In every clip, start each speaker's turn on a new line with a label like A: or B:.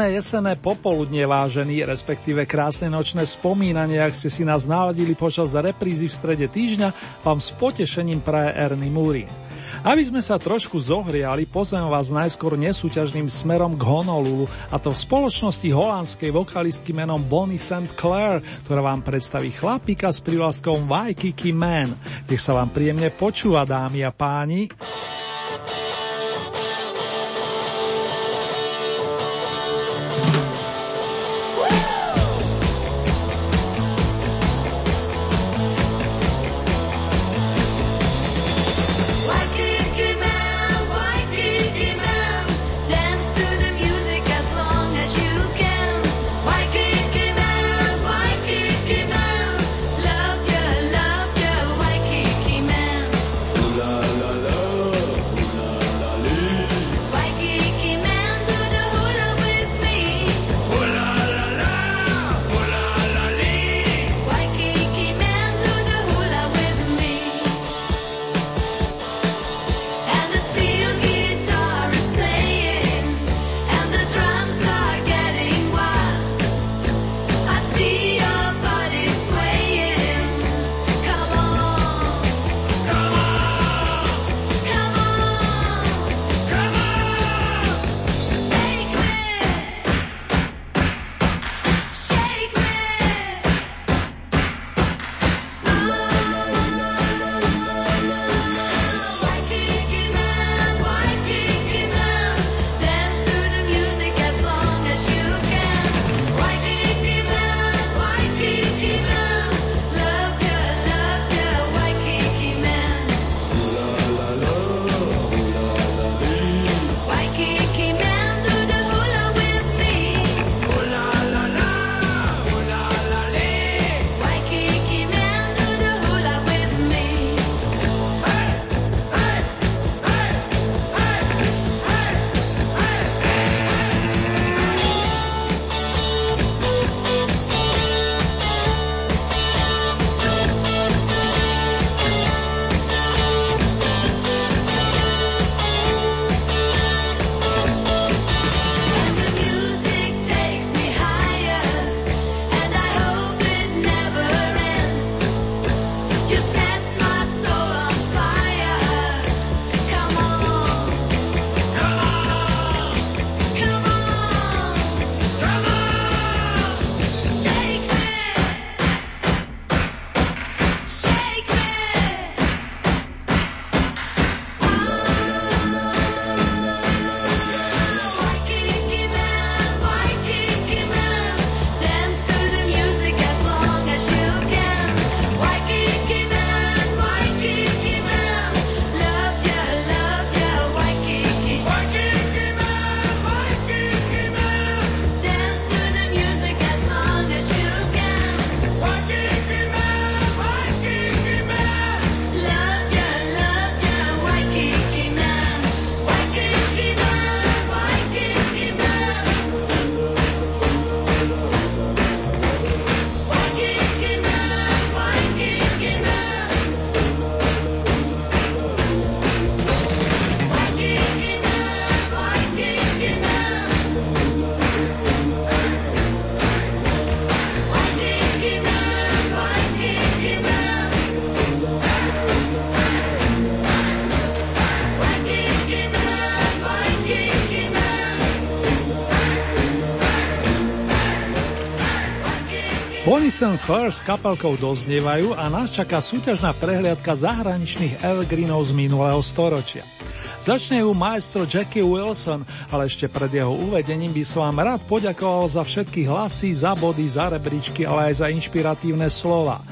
A: Pekné jesené popoludne, vážený, respektíve krásne nočné spomínanie, ak ste si nás naladili počas reprízy v strede týždňa, vám s potešením praje Ernie Múry. Aby sme sa trošku zohriali, pozvem vás najskôr nesúťažným smerom k Honolulu, a to v spoločnosti holandskej vokalistky menom Bonnie St. Clair, ktorá vám predstaví chlapíka s privlaskom Waikiki Man. Nech sa vám príjemne počúva, dámy a páni. Listen First s kapelkou doznievajú a nás čaká súťažná prehliadka zahraničných evergreenov z minulého storočia.
B: Začne ju maestro Jackie Wilson, ale ešte pred jeho uvedením by som vám rád poďakoval za všetky hlasy, za body, za rebríčky, ale aj za inšpiratívne slova.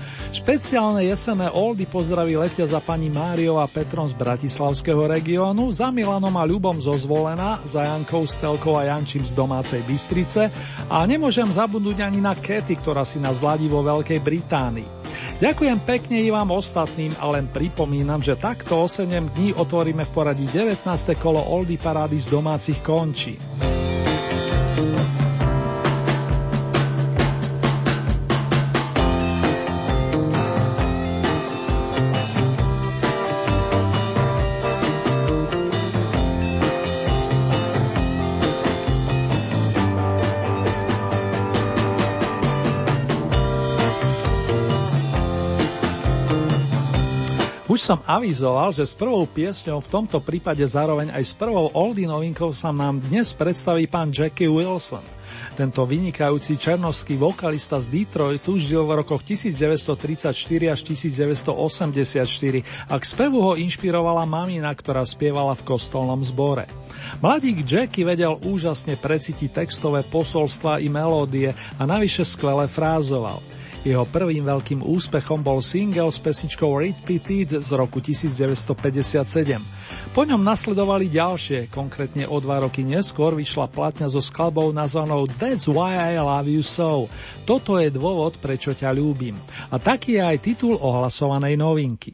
B: Špeciálne jesenné oldy pozdraví letia za pani Máriou a Petrom z Bratislavského regiónu, za Milanom a Ľubom zo Zvolena, za Jankou, Stelkou a Jančím z domácej Bystrice a nemôžem zabudnúť ani na Katy, ktorá si nás zladí vo Veľkej Británii. Ďakujem pekne i vám ostatným a len pripomínam, že takto o 7 dní otvoríme v poradí 19. kolo Oldy Parády z domácich končí. Už som avizoval, že s prvou piesňou v tomto prípade zároveň aj s prvou oldie novinkou sa nám dnes predstaví pán Jackie Wilson. Tento vynikajúci černovský vokalista z Detroitu žil v rokoch 1934 až 1984 a k spevu ho inšpirovala mamina, ktorá spievala v kostolnom zbore. Mladík Jackie vedel úžasne precítiť textové posolstva i melódie a navyše skvele frázoval – jeho prvým veľkým úspechom bol single s pesničkou Repeated z roku 1957. Po ňom nasledovali ďalšie, konkrétne o dva roky neskôr vyšla platňa so skladbou nazvanou That's Why I Love You So. Toto je dôvod, prečo ťa ľúbim. A taký je aj titul ohlasovanej novinky.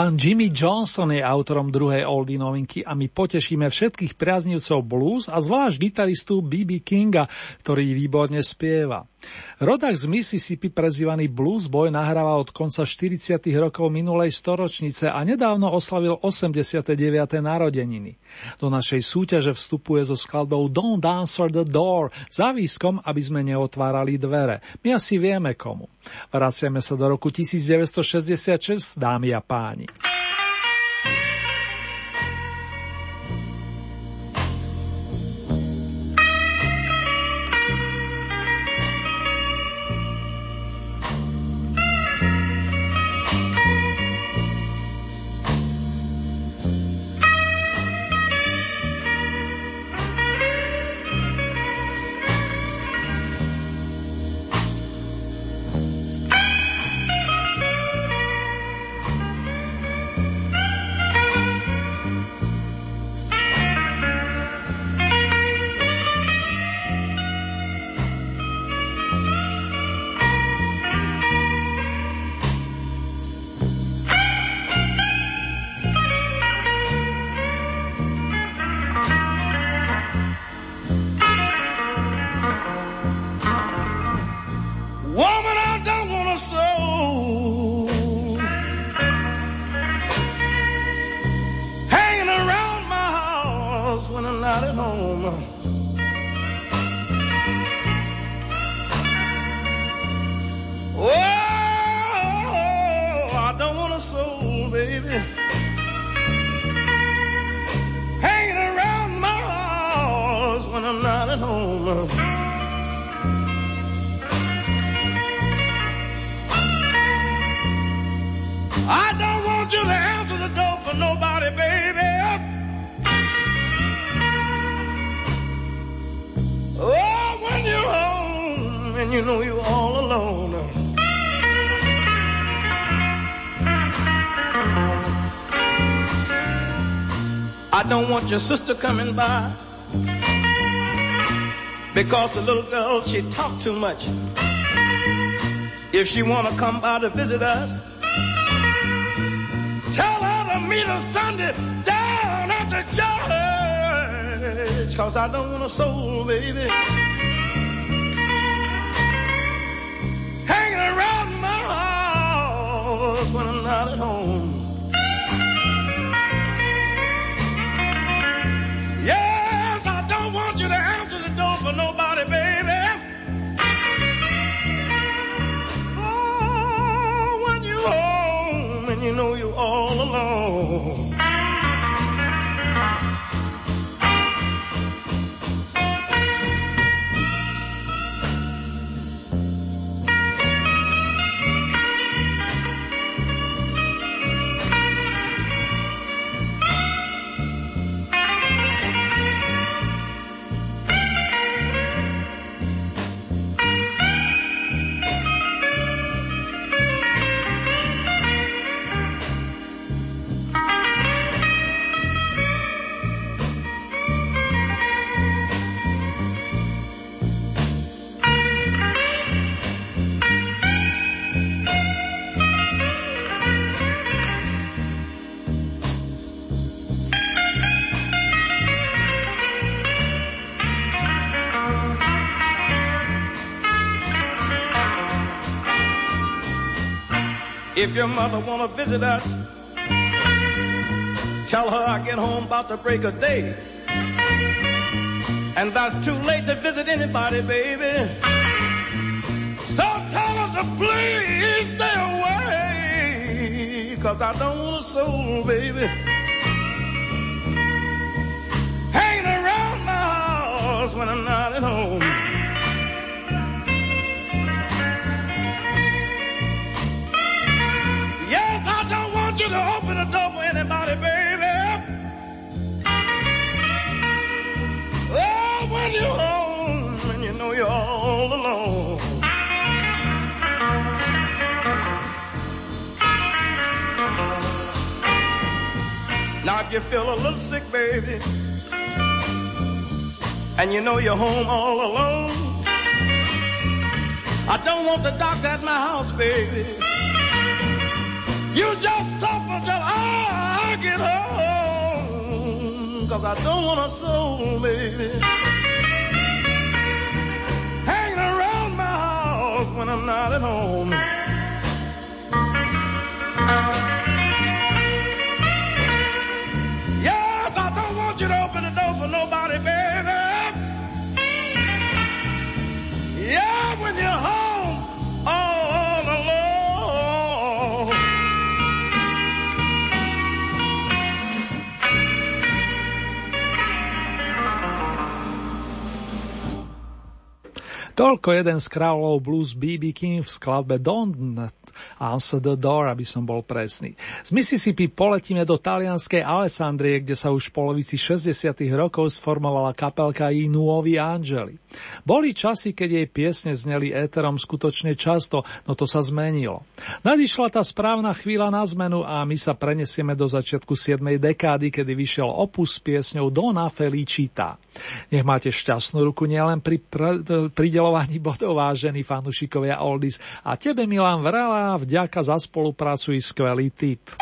C: Pán Jimmy Johnson je autorom druhej oldie novinky a my potešíme všetkých priaznivcov blues a zvlášť gitaristu B.B. Kinga, ktorý výborne spieva. Rodak z Mississippi prezývaný Blues Boy nahráva od konca 40. rokov minulej storočnice a nedávno oslavil 89. narodeniny. Do našej súťaže vstupuje so skladbou Don't Answer the Door za výskom, aby sme neotvárali dvere. My asi vieme komu. Vraciame sa do roku 1966, dámy a páni.
D: Your sister coming by because the little girl, she talk too much. If she wanna come by to visit us, tell her to meet us Sunday down at the church. Cause I don't want a soul, baby. If your mother wanna visit us, tell her I get home about the break of day. And that's too late to visit anybody, baby. So tell her to please stay away. Cause I don't want a soul, baby. Hanging around my house when I'm not at home. To open the door for anybody, baby. Oh, when you're home and you know you're all alone. Now, if you feel a little sick, baby, and you know you're home all alone, I don't want the doctor at my house, baby. You just suffer Cause I don't want a soul, baby. Hanging around my house when I'm not at home.
C: Toľko jeden z kráľov blues BB King v skladbe Don't Answer the Door, aby som bol presný. Z Mississippi poletíme do talianskej Alessandrie, kde sa už v polovici 60. rokov sformovala kapelka I Nuovi Angeli. Boli časy, keď jej piesne zneli éterom skutočne často, no to sa zmenilo. Nadišla tá správna chvíľa na zmenu a my sa prenesieme do začiatku 7. dekády, kedy vyšiel opus s piesňou Dona Felicita. Nech máte šťastnú ruku nielen pri pr- pridelovaní bodov vážení fanúšikovia Oldies a tebe Milan Vrela vďaka za spoluprácu i skvelý tip.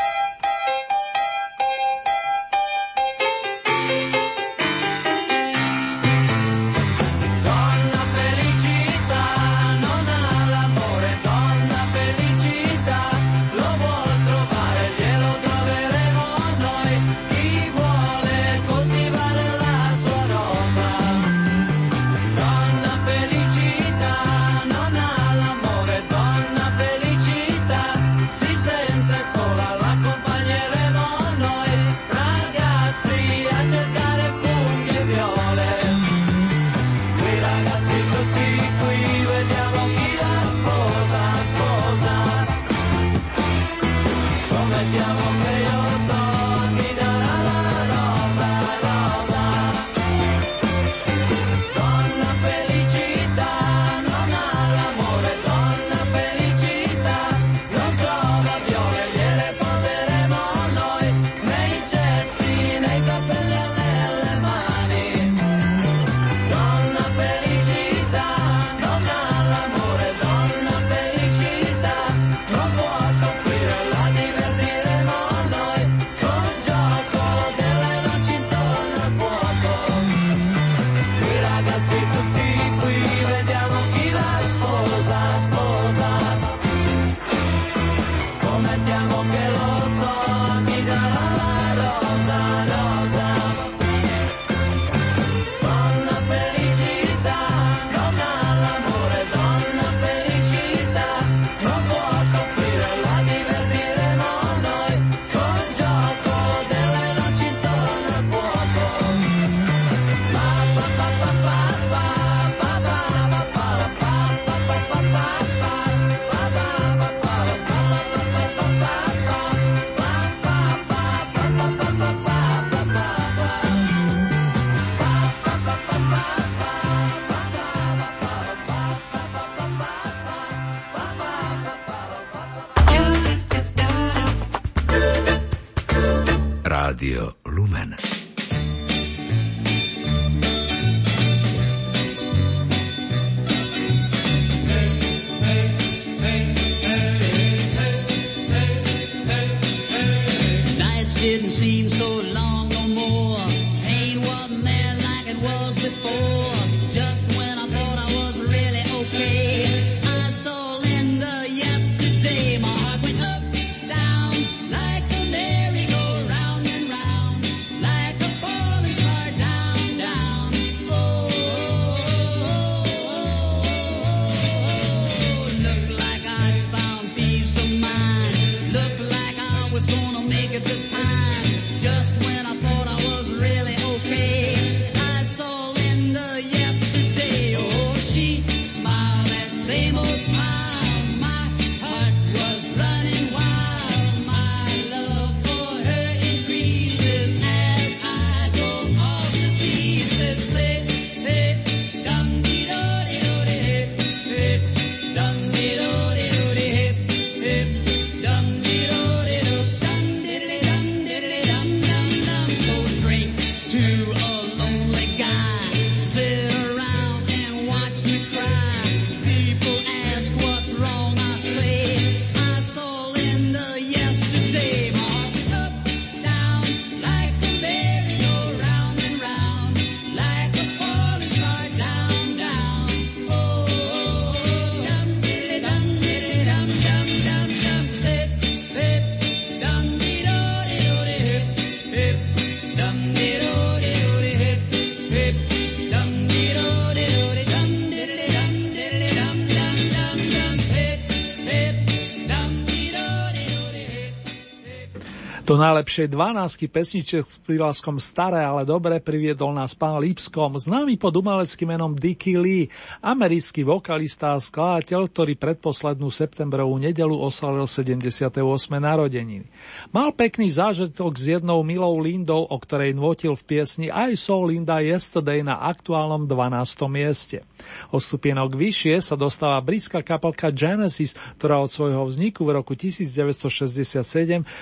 E: Do
C: najlepšej dvanáctky pesničiek s prívlaskom Staré, ale dobre priviedol nás pán Lipskom, známy pod umeleckým menom Dicky Lee, americký vokalista a skladateľ, ktorý predposlednú septembrovú nedelu oslavil 78. narodeniny. Mal pekný zážitok s jednou milou Lindou, o ktorej nvotil v piesni I saw Linda yesterday na aktuálnom 12. mieste. O stupienok vyššie sa dostáva britská kapelka Genesis, ktorá od svojho vzniku v roku 1967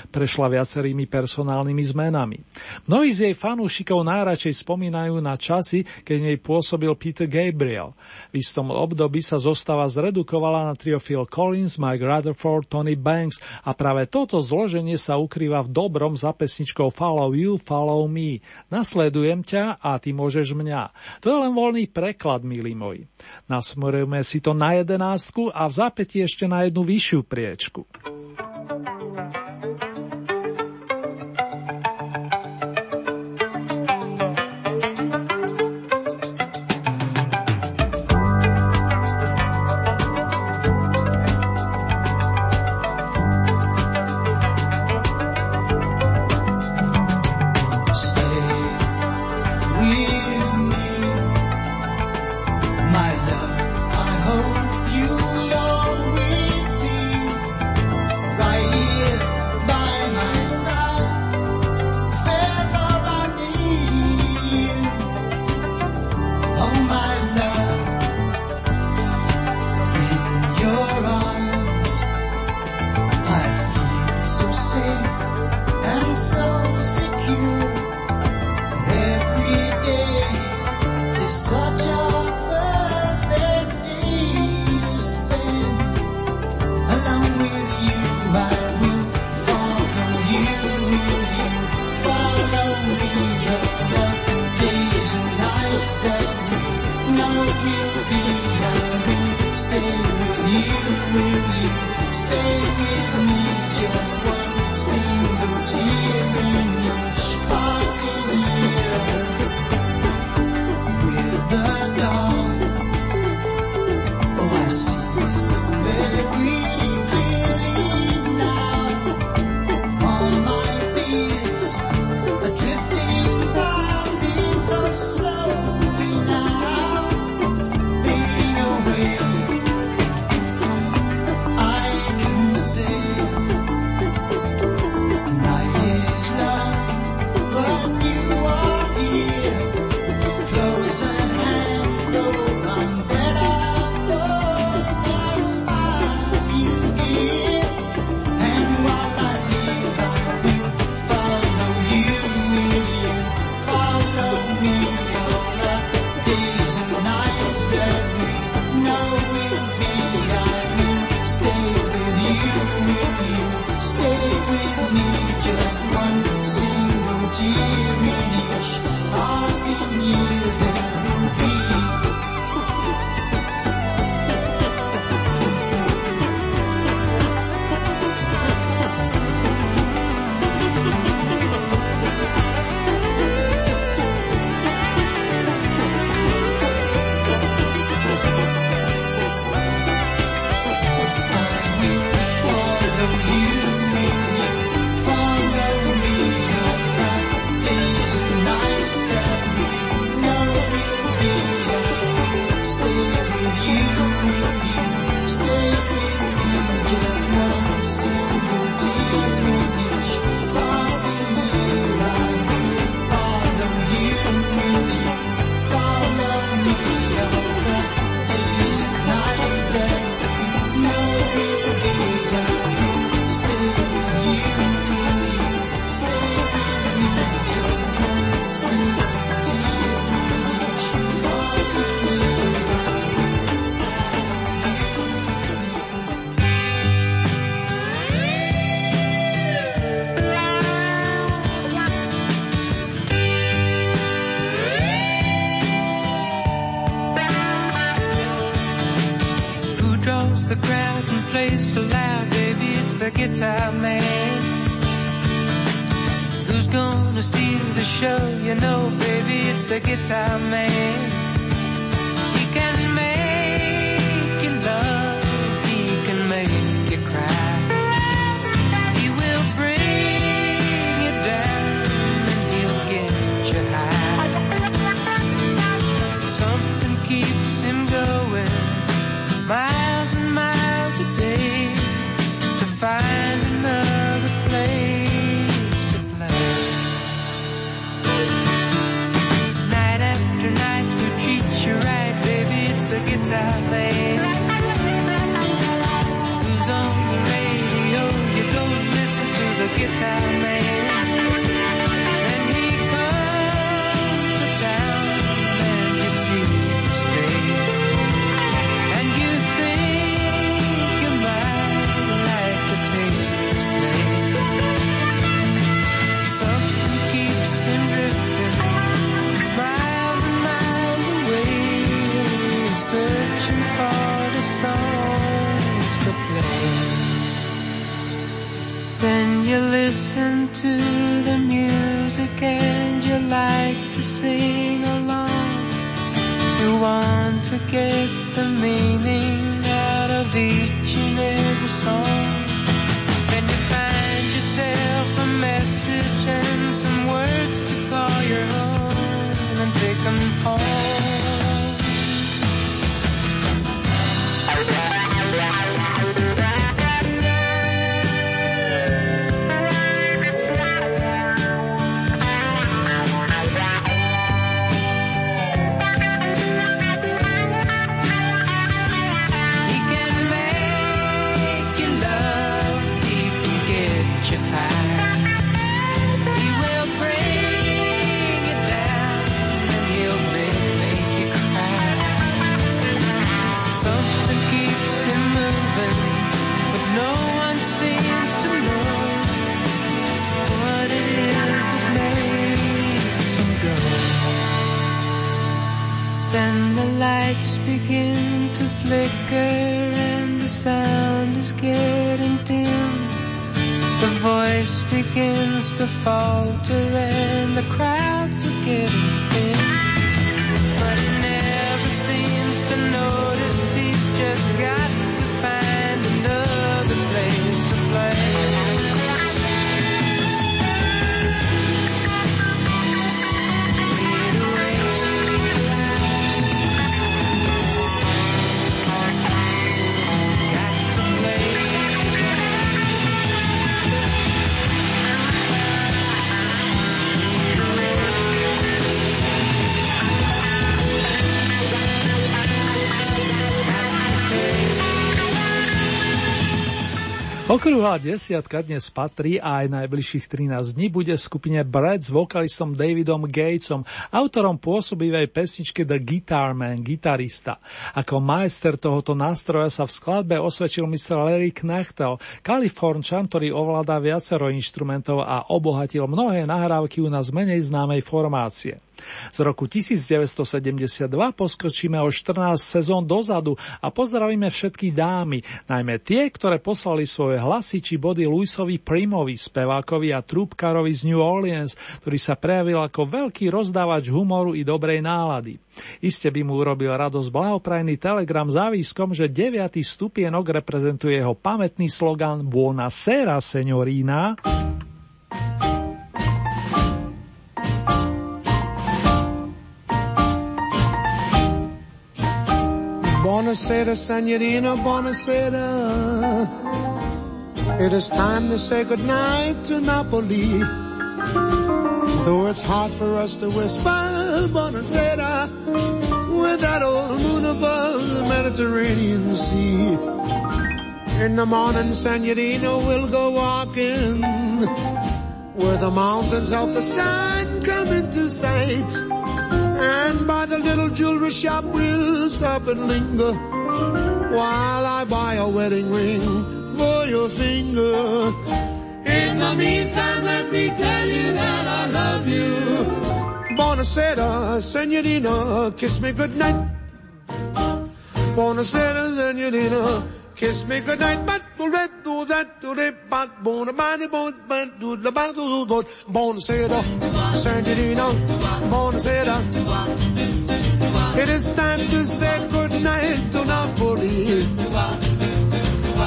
C: prešla viacerými niektorými personálnymi zmenami. Mnohí z jej fanúšikov najradšej spomínajú na časy, keď nej pôsobil Peter Gabriel. V istom období sa zostava zredukovala na trio Phil Collins, Mike Rutherford, Tony Banks a práve toto zloženie sa ukrýva v dobrom za pesničkou Follow You, Follow Me. Nasledujem ťa a ty môžeš mňa. To je len voľný preklad, milí moji. Nasmerujeme si to na jedenástku a v zápäti ešte na jednu vyššiu priečku.
F: stay with me. lights begin to flicker and the sound is getting dim. The voice begins to falter and the
C: Okrúhla desiatka dnes patrí a aj najbližších 13 dní bude v skupine Brad s vokalistom Davidom Gatesom, autorom pôsobivej pesničky The Guitar Man, gitarista. Ako majster tohoto nástroja sa v skladbe osvedčil Mr. Larry Knechtel, kalifornčan, ktorý ovláda viacero inštrumentov a obohatil mnohé nahrávky u nás menej známej formácie. Z roku 1972 poskočíme o 14 sezón dozadu a pozdravíme všetky dámy, najmä tie, ktoré poslali svoje hlasy či body Luisovi Primovi, spevákovi a trúbkarovi z New Orleans, ktorý sa prejavil ako veľký rozdávač humoru i dobrej nálady. Iste by mu urobil radosť blahoprajný telegram záviskom, že 9. stupienok reprezentuje jeho pamätný slogan Buona sera, señorina.
G: Buonasera, Senorina, buonasera. It is time to say goodnight to Napoli. Though it's hard for us to whisper, buonasera, with that old moon above the Mediterranean Sea. In the morning, signorina, we'll go walking where the mountains of the sun come into sight. And by the little jewelry shop we'll stop and linger while I buy a wedding ring for your finger. In the meantime, let me tell you that I love you. Buonasera, senorina, kiss me goodnight. Buonasera, senorina, kiss me goodnight. But do that, do that, do that, but bona bani, bon, but do the bang, do do Buonasera, senorina, buonasera. It is time to say goodnight to Napoli.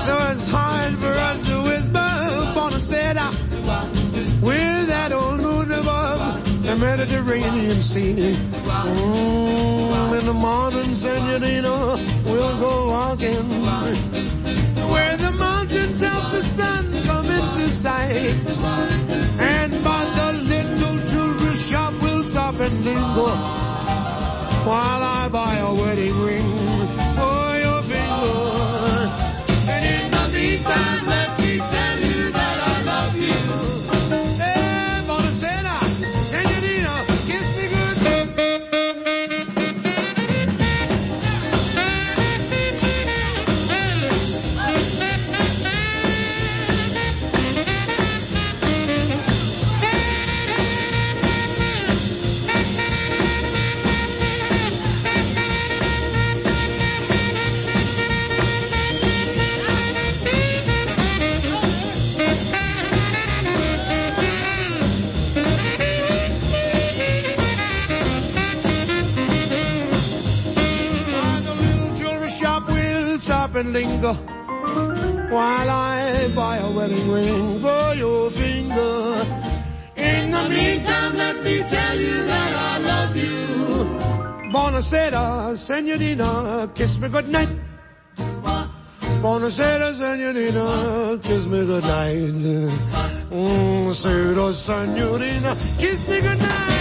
G: Though it's hard for us to whisper, buonasera, with that old moon above the Mediterranean Sea. Mm, in the morning, senorina, we'll go walking mountains the sun come into sight. And by the little jewelry shop, we'll stop and linger while I buy a wedding ring while I buy a wedding ring for your finger. In the meantime, let me tell you that I love you. Buonasera, senorina, kiss me goodnight. Buonasera, senorina, kiss me goodnight. Mm, senorina, kiss me goodnight.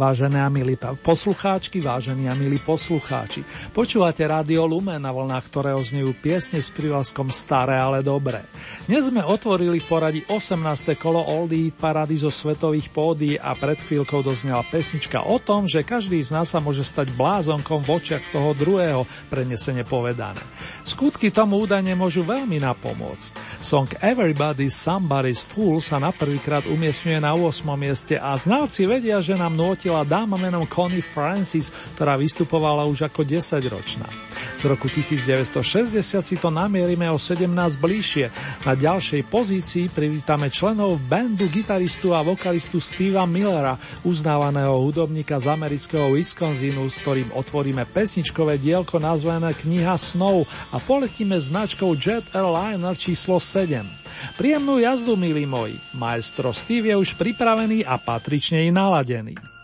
H: Vážené a milí poslucháčky, vážení a milí poslucháči, počúvate Rádio Lumen na vlnách, ktoré oznejú piesne s prívlaskom Staré, ale dobré. Dnes sme otvorili v poradí 18. kolo Oldie parady zo svetových pódií a pred chvíľkou doznela pesnička o tom, že každý z nás sa môže stať blázonkom v očiach toho druhého, prenesene povedané. Skutky tomu údajne môžu veľmi napomôcť. Song Everybody's Somebody's Fool sa na prvýkrát umiestňuje na 8. mieste a znalci vedia, že nám nôti vrátila dáma menom Connie Francis, ktorá vystupovala už ako 10-ročná. Z roku 1960 si to namierime o 17 bližšie. Na ďalšej pozícii privítame členov bandu gitaristu a vokalistu Steva Millera, uznávaného hudobníka z amerického Wisconsinu, s ktorým otvoríme pesničkové dielko nazvané Kniha snov a poletíme značkou Jet Airliner číslo 7. Príjemnú jazdu, milí moji. Maestro Steve je už pripravený a patrične i naladený.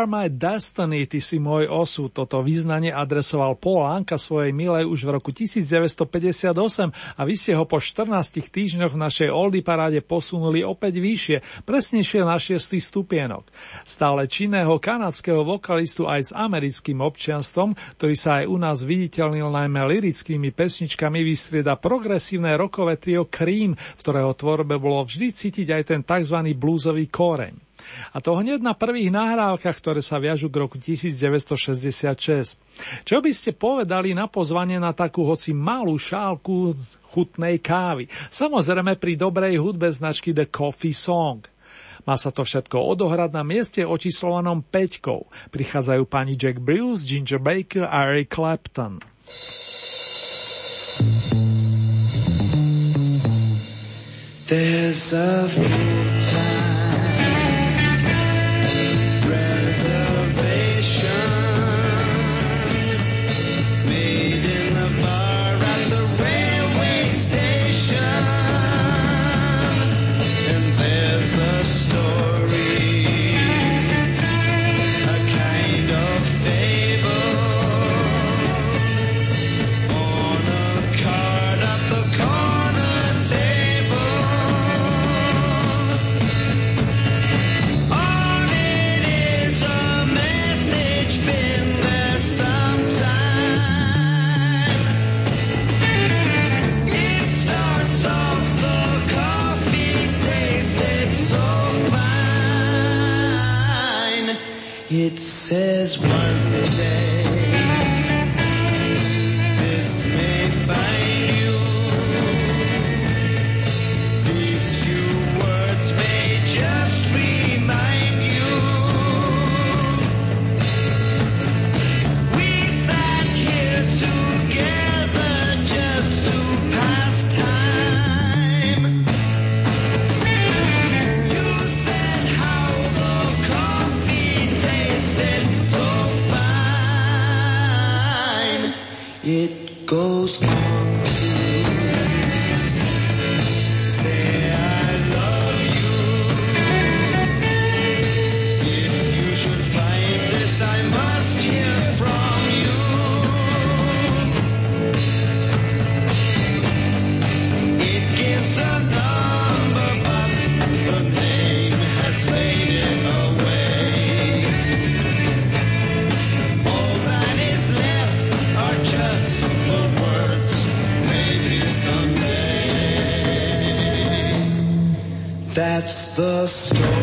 I: Are
C: my destiny, ty si môj osud. Toto význanie adresoval Paul Anka svojej milej už v roku 1958 a vy ste ho po 14 týždňoch v našej Oldie paráde posunuli opäť vyššie, presnejšie na 6 stupienok. Stále činného kanadského vokalistu aj s americkým občianstvom, ktorý sa aj u nás viditeľnil najmä lirickými pesničkami, vystrieda progresívne rokové trio Cream, v ktorého tvorbe bolo vždy cítiť aj ten tzv. bluesový koreň. A to hneď na prvých nahrávkach, ktoré sa viažu k roku 1966. Čo by ste povedali na pozvanie na takú hoci malú šálku chutnej kávy? Samozrejme pri dobrej hudbe značky The Coffee Song. Má sa to všetko odohrať na mieste očíslovanom peťkou. Prichádzajú pani Jack Bruce, Ginger Baker a Eric Clapton.
I: There's a the story.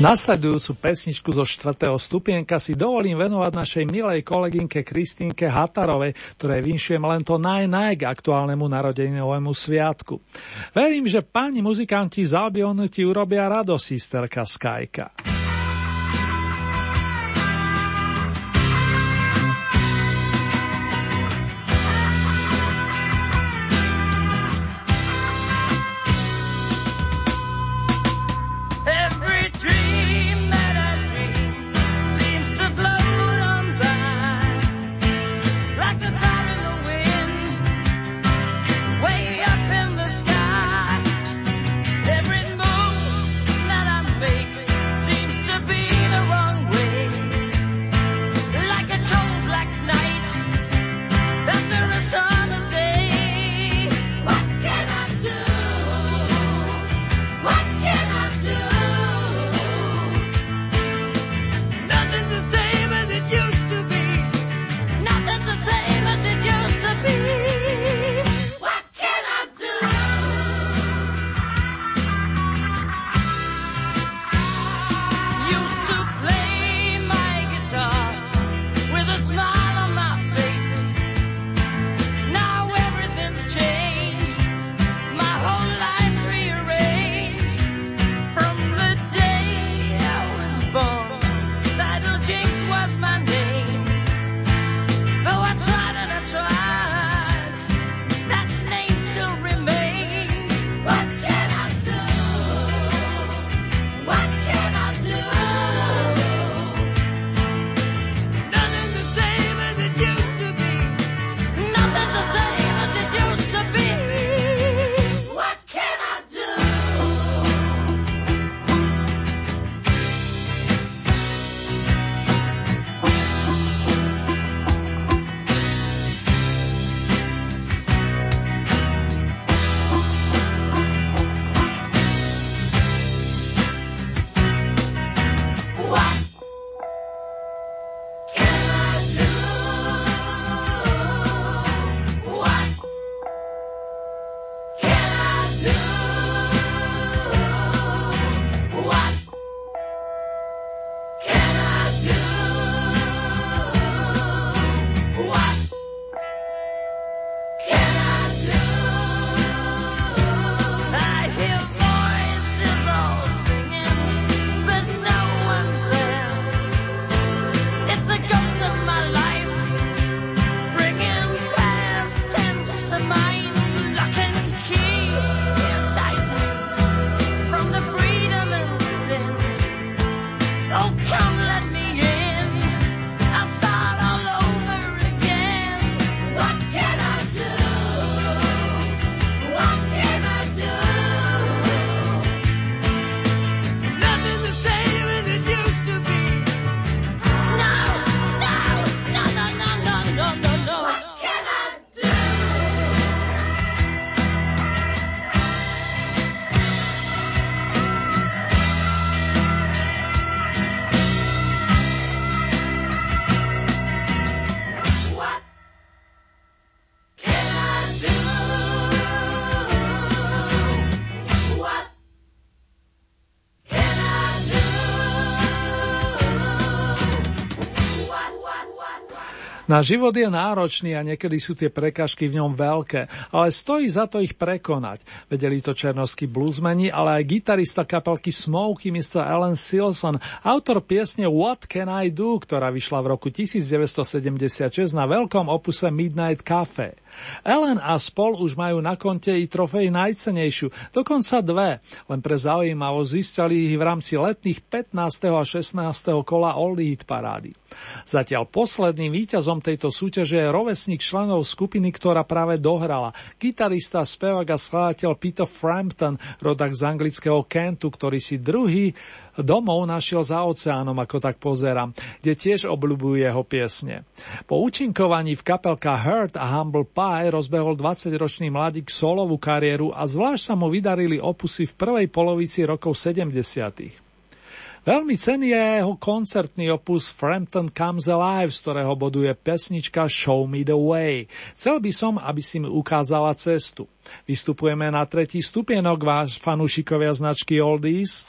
C: Nasledujúcu pesničku zo 4. stupienka si dovolím venovať našej milej kolegynke Kristínke Hatarovej, ktorej vinšujem len to naj, naj k aktuálnemu narodeninovému sviatku. Verím, že páni muzikanti z Albionu ti urobia rado, sisterka Skajka. Náš život je náročný a niekedy sú tie prekažky v ňom veľké, ale stojí za to ich prekonať. Vedeli to černovskí bluesmeni, ale aj gitarista kapelky Smokey, Mr. Alan Silson, autor piesne What Can I Do, ktorá vyšla v roku 1976 na veľkom opuse Midnight Cafe. Ellen a spol už majú na konte i trofej najcenejšiu, dokonca dve, len pre zaujímavosť zistili ich v rámci letných 15. a 16. kola Oldie Hit parády. Zatiaľ posledným víťazom tejto súťaže je rovesník členov skupiny, ktorá práve dohrala. Gitarista, spevák a skladateľ Peter Frampton, rodak z anglického Kentu, ktorý si druhý domov našiel za oceánom, ako tak pozerám, kde tiež obľúbujú jeho piesne. Po účinkovaní v kapelka Hurt a Humble Pie rozbehol 20-ročný mladík solovú kariéru a zvlášť sa mu vydarili opusy v prvej polovici rokov 70. Veľmi cený je jeho koncertný opus Frampton Comes Alive, z ktorého boduje pesnička Show Me the Way. Chcel by som, aby si mi ukázala cestu. Vystupujeme na tretí stupienok, váš fanúšikovia značky Oldies.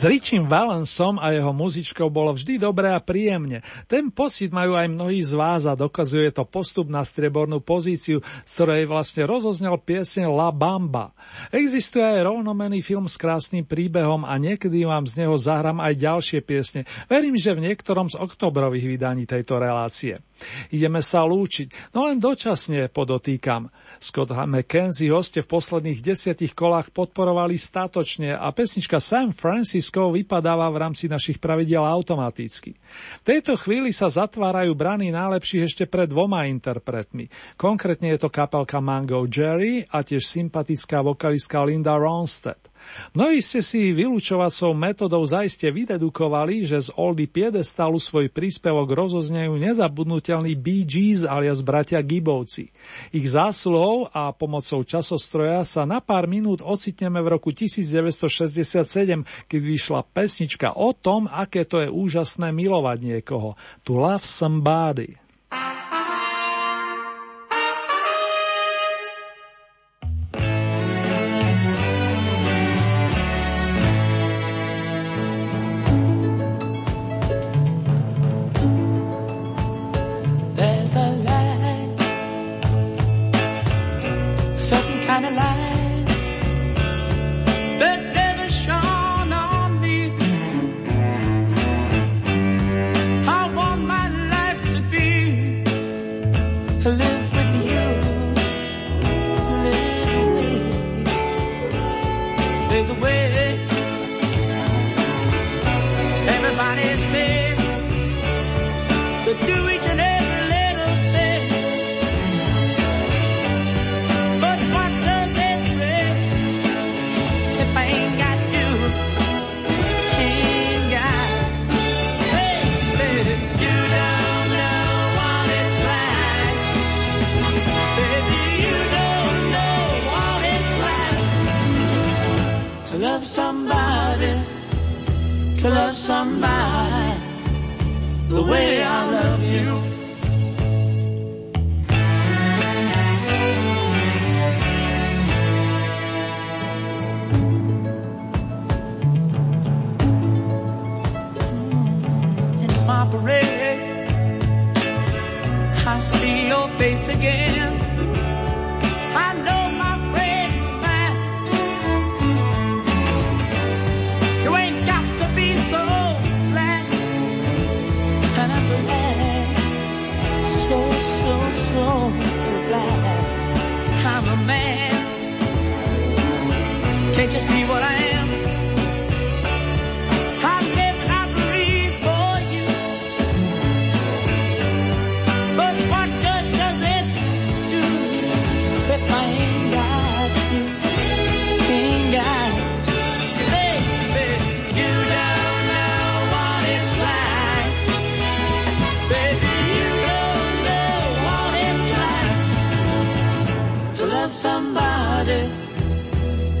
C: S Richim Valensom a jeho muzičkou bolo vždy dobré a príjemne. Ten pocit majú aj mnohí z vás a dokazuje to postup na striebornú pozíciu, z ktorej vlastne rozoznel piesne La Bamba. Existuje aj rovnomený film s krásnym príbehom a niekedy vám z neho zahrám aj ďalšie piesne. Verím, že v niektorom z oktobrových vydaní tejto relácie. Ideme sa lúčiť, no len dočasne podotýkam. Scott McKenzie hoste v posledných desiatich kolách podporovali statočne a pesnička San Francisco vypadáva v rámci našich pravidel automaticky. V tejto chvíli sa zatvárajú brany najlepších ešte pred dvoma interpretmi. Konkrétne je to kapelka Mango Jerry a tiež sympatická vokalistka Linda Ronstadt. Mnohí ste si vylúčovacou metodou zaiste vydedukovali, že z Oldy Piedestalu svoj príspevok rozoznejú nezabudnutelný Bee Gees alias bratia Gibovci. Ich zásluhou a pomocou časostroja sa na pár minút ocitneme v roku 1967, keď vyšla pesnička o tom, aké to je úžasné milovať niekoho. To love somebody.
H: In parade, I see your face again. I know my friend man. You ain't got to be so black and I'm glad, so, so, so glad I'm a man. Can't you see what? I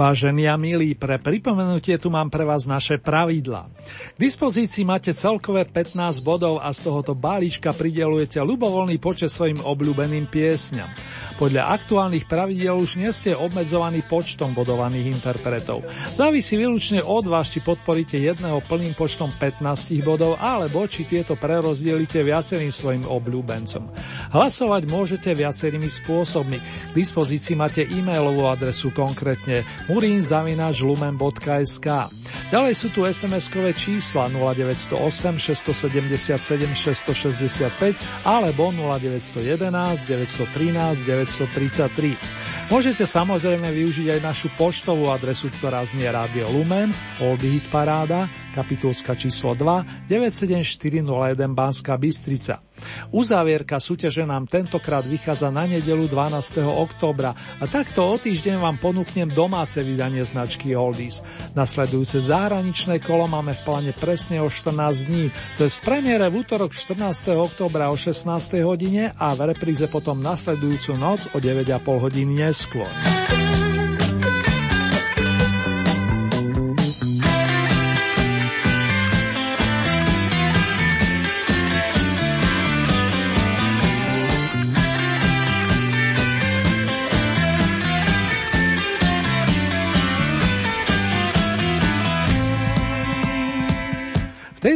C: Vážení a milí, pre pripomenutie tu mám pre vás naše pravidla. K dispozícii máte celkové 15 bodov a z tohoto balíčka pridelujete ľubovoľný počet svojim obľúbeným piesňam. Podľa aktuálnych pravidel už nie ste obmedzovaní počtom bodovaných interpretov. Závisí výlučne od vás, či podporíte jedného plným počtom 15 bodov, alebo či tieto prerozdielite viacerým svojim obľúbencom. Hlasovať môžete viacerými spôsobmi. K dispozícii máte e-mailovú adresu konkrétne murinzavinačlumen.sk Ďalej sú tu SMS-kové čísla 0908 677 665 alebo 0911 913 933. Môžete samozrejme využiť aj našu poštovú adresu, ktorá znie Radio Lumen, Old Hit Paráda, kapitulska číslo 2, 97401 Banská Bystrica. Uzávierka súťaže nám tentokrát vychádza na nedelu 12. októbra a takto o týždeň vám ponúknem domáce vydanie značky Oldies. Nasledujúce zahraničné kolo máme v pláne presne o 14 dní, to je v premiére v útorok 14. októbra o 16. hodine a v repríze potom nasledujúcu noc o 9,5 hodiny neskôr.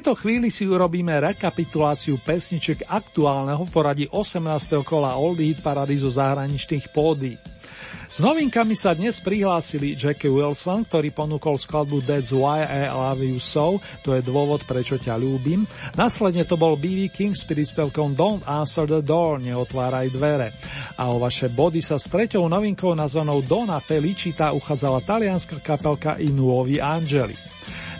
C: Tejto chvíli si urobíme rekapituláciu pesniček aktuálneho v poradí 18. kola Oldie Hit Parady zo zahraničných pódy. S novinkami sa dnes prihlásili Jackie Wilson, ktorý ponúkol skladbu That's Why I Love You So, to je dôvod, prečo ťa ľúbim. Následne to bol B.B. King s príspevkom Don't Answer the Door, neotváraj dvere. A o vaše body sa s treťou novinkou nazvanou Dona Felicita uchádzala talianská kapelka Inuovi Angeli.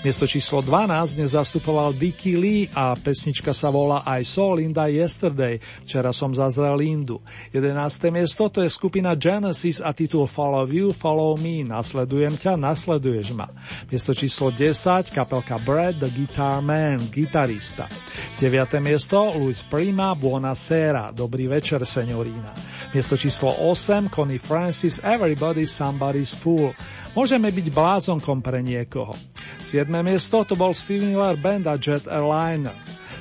C: Miesto číslo 12 dnes zastupoval Dicky Lee a pesnička sa volá I saw Linda yesterday. Včera som zazrel Lindu. 11. miesto to je skupina Genesis a titul Follow You, Follow Me. Nasledujem ťa, nasleduješ ma. Miesto číslo 10 kapelka Brad the Guitar Man, gitarista. 9. miesto Luis Prima, Buona Sera. Dobrý večer, seniorína. Miesto číslo 8 Connie Francis, Everybody Somebody's Fool. Môžeme byť blázonkom pre niekoho. 7. miesto to bol Steve Miller Band a Jet Airliner.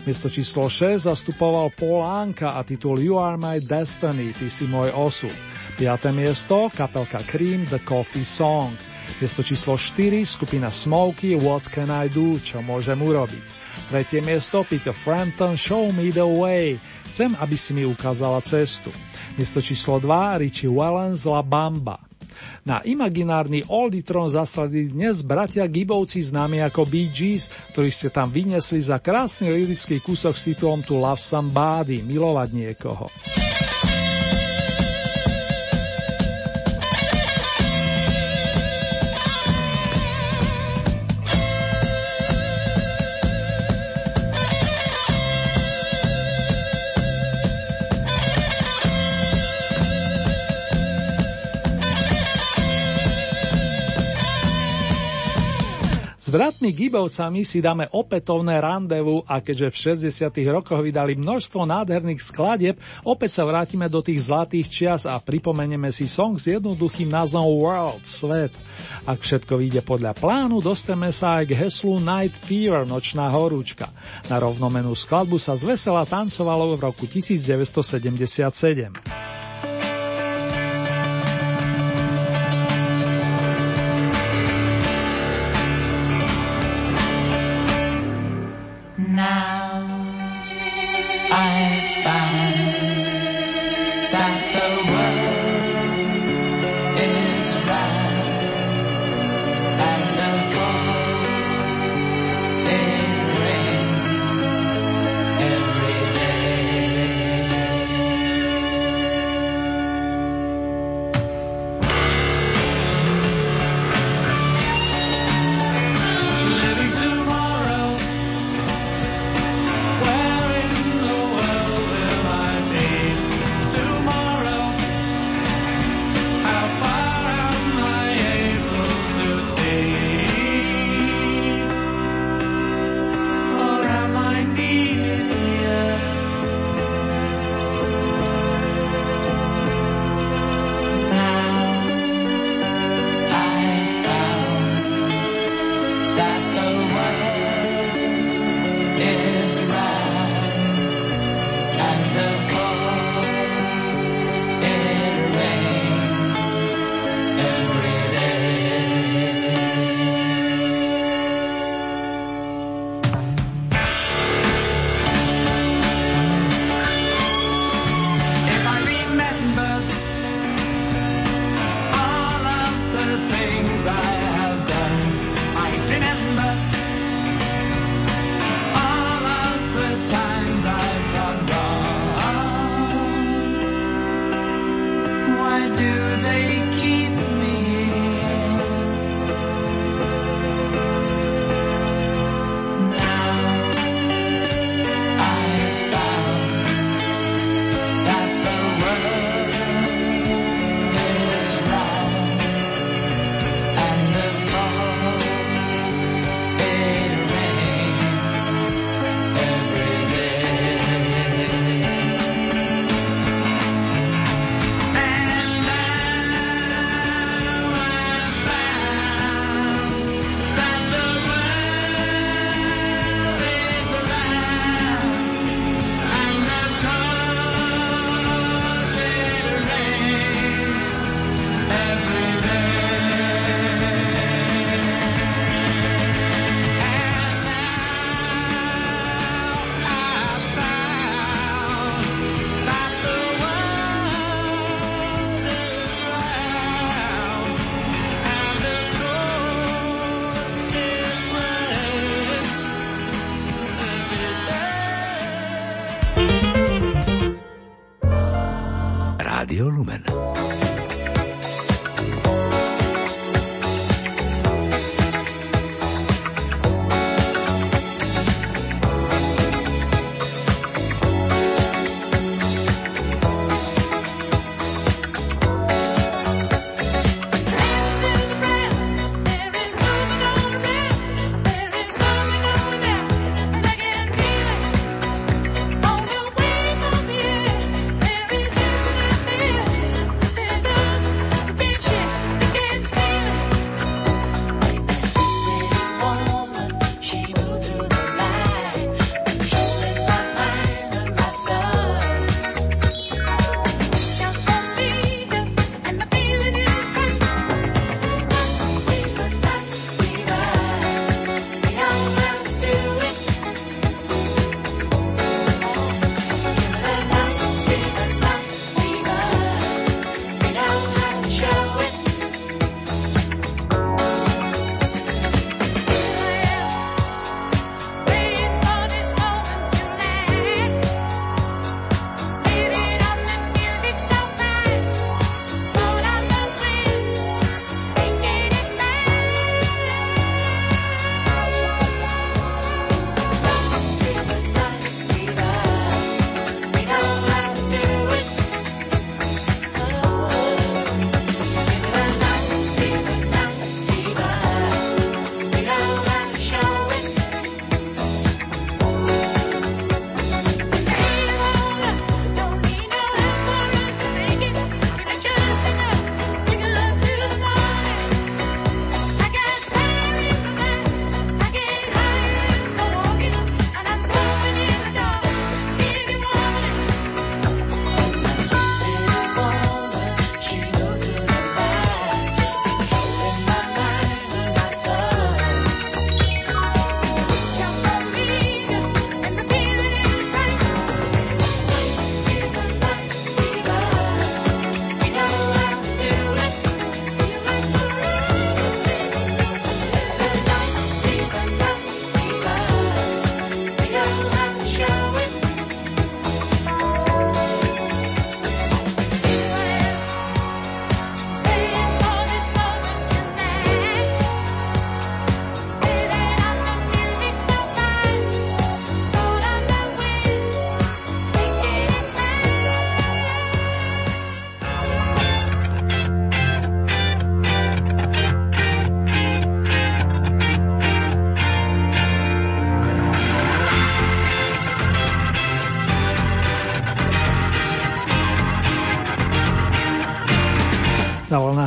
C: Miesto číslo 6 zastupoval Paul Anka a titul You Are My Destiny, Ty si môj osud. 5. miesto kapelka Cream The Coffee Song. Miesto číslo 4 skupina Smokey What Can I Do, čo môžem urobiť. Tretie miesto Peter Frampton Show Me The Way. Chcem, aby si mi ukázala cestu. Miesto číslo 2 Richie Wellens La Bamba. Na imaginárny Olditron zasadli dnes bratia Gibovci známi ako Bee Gees, ktorí ste tam vyniesli za krásny lirický kúsok s titulom To Love Somebody, milovať niekoho. Bratmi Gibovcami si dáme opätovné randevu a keďže v 60. rokoch vydali množstvo nádherných skladieb, opäť sa vrátime do tých zlatých čias a pripomenieme si song s jednoduchým názvom World, Svet. Ak všetko vyjde podľa plánu, dostaneme sa aj k heslu Night Fever, nočná horúčka. Na rovnomenú skladbu sa zvesela tancovalo v roku 1977.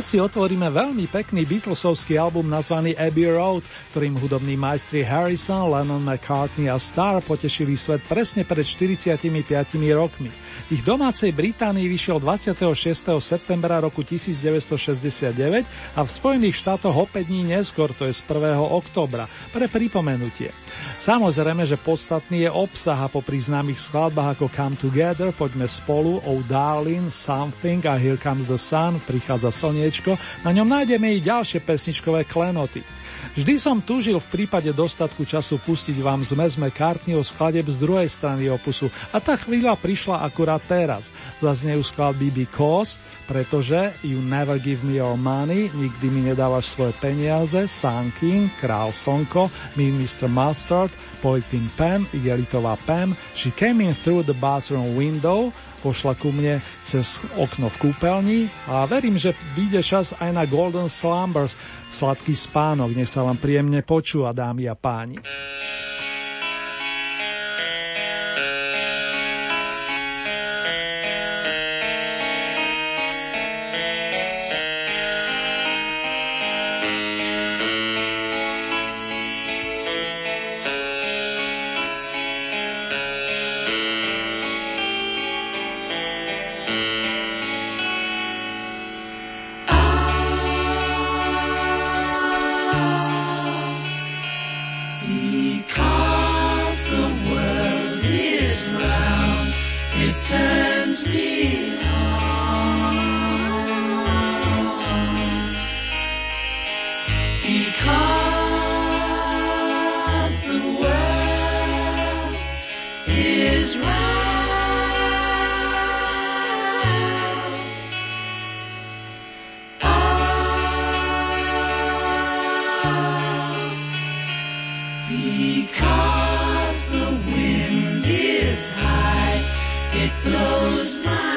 C: Dnes si otvoríme veľmi pekný Beatlesovský album nazvaný Abbey Road, ktorým hudobní majstri Harrison, Lennon, McCartney a Starr potešili svet presne pred 45 rokmi. Ich domácej Británii vyšiel 26. septembra roku 1969 a v Spojených štátoch opäť dní neskôr, to je z 1. oktobra, pre pripomenutie. Samozrejme, že podstatný je obsah a po známych skladbách ako Come Together, Poďme spolu, Oh Darling, Something a Here Comes the Sun, Prichádza slniečko, na ňom nájdeme i ďalšie pesničkové klenoty. Vždy som túžil v prípade dostatku času pustiť vám zmes McCartneyho skladeb z druhej strany opusu a tá chvíľa prišla akurát teraz. Zaznejú skladby Because, pretože You Never Give Me Your Money, Nikdy mi nedávaš svoje peniaze, Sanking, Král Sonko, Me Mr. Mustard, Politin Pam, Igelitová Pam, She Came In Through the Bathroom Window, pošla ku mne cez okno v kúpeľni a verím, že vyjde čas aj na Golden Slumbers, sladký spánok, nech sa vám príjemne počúva, dámy a páni.
H: It blows my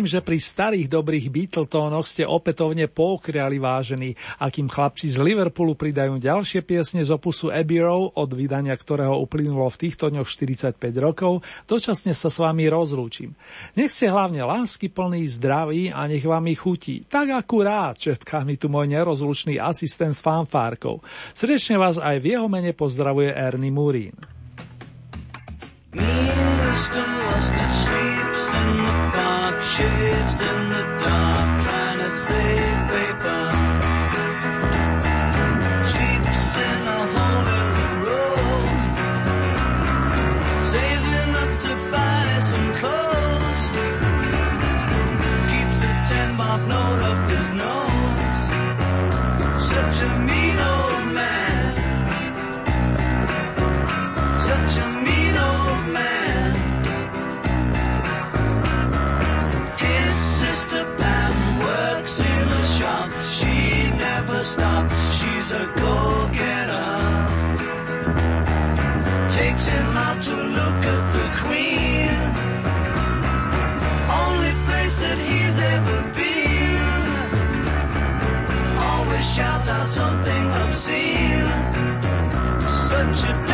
I: Verím, že pri starých dobrých Beatletónoch ste opätovne poukriali vážení, akým chlapci z Liverpoolu pridajú ďalšie piesne z opusu Abbey Row, od vydania ktorého uplynulo v týchto dňoch 45 rokov, dočasne sa s vami rozlúčim. Nech ste hlavne lásky plný, zdraví a nech vám ich chutí. Tak akurát, šepká mi tu môj nerozlučný asistent s fanfárkou. Srdečne vás aj v jeho mene pozdravuje Ernie Murín. Shapes in the dark, trying to save stops. She's a go-getter. Takes him out to look at the Queen. Only place that he's ever been. Always shouts out something obscene. Such a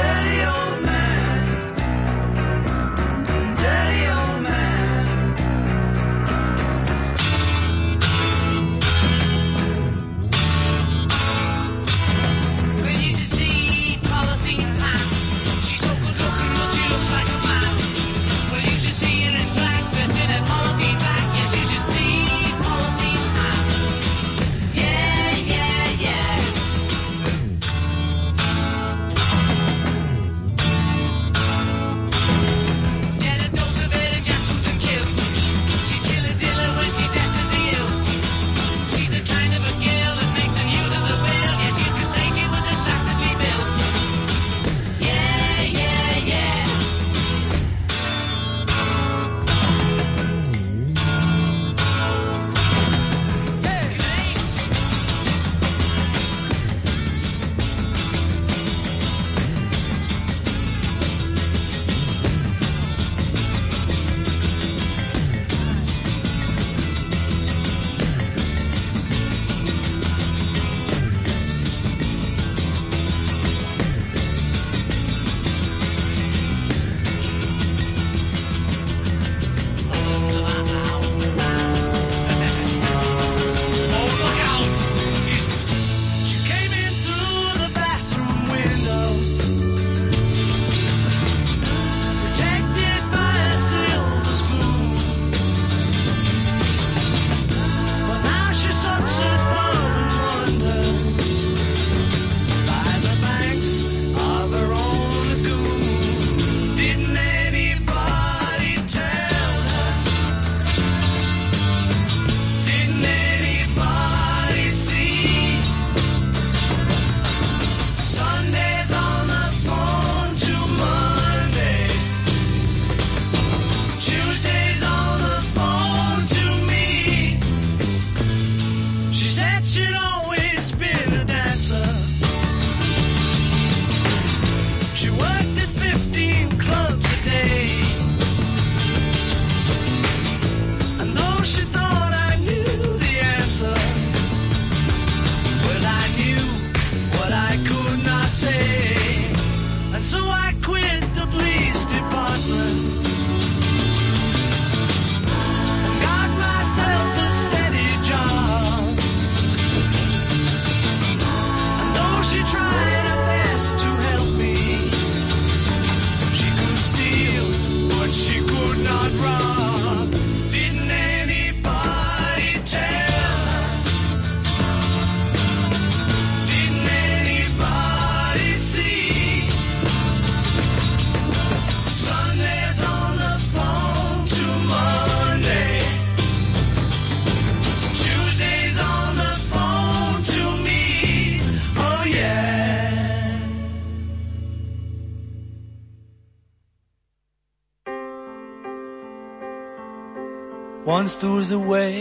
H: doors away.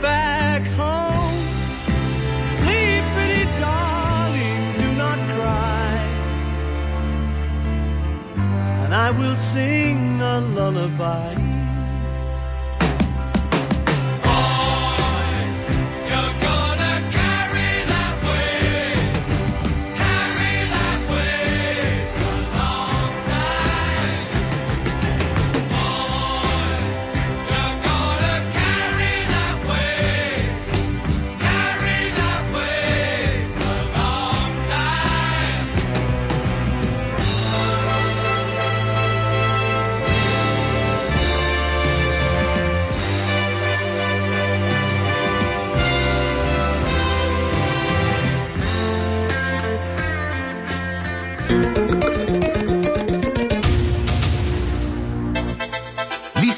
H: Back home. Sleep, pretty darling, do not cry. And I will sing a lullaby.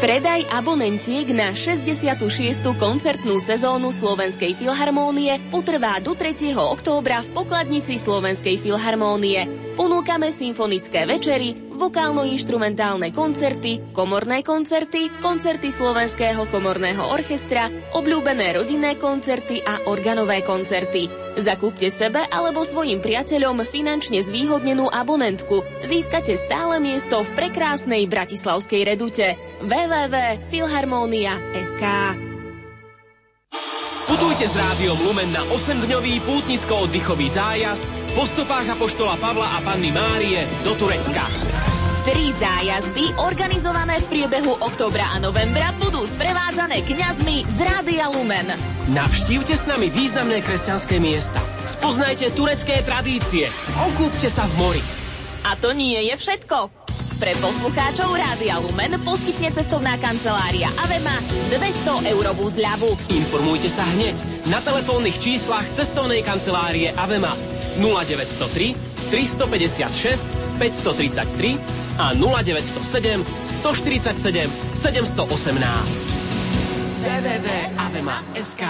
J: Predaj abonentiek na 66. koncertnú sezónu Slovenskej filharmónie potrvá do 3. októbra v pokladnici Slovenskej filharmónie. Ponúkame symfonické večery, vokálno-inštrumentálne koncerty, komorné koncerty, koncerty Slovenského komorného orchestra, obľúbené rodinné koncerty a organové koncerty. Zakúpte sebe alebo svojim priateľom finančne zvýhodnenú abonentku. Získate stále miesto v prekrásnej Bratislavskej redute. www.filharmonia.sk
K: Putujte s rádiom Lumen na 8-dňový pútnicko-oddychový zájazd po stopách Apoštola Pavla a Panny Márie do Turecka.
J: Tri zájazdy organizované v priebehu októbra a novembra budú sprevádzané kňazmi z Rádia Lumen.
K: Navštívte s nami významné kresťanské miesta. Spoznajte turecké tradície. Okúpte sa v mori.
J: A to nie je všetko. Pre poslucháčov Rádia Lumen poskytne cestovná kancelária Avema 200 eurovú zľavu.
K: Informujte sa hneď na telefónnych číslach cestovnej kancelárie Avema 0903 356 533 a 0907 147 718. www.avema.sk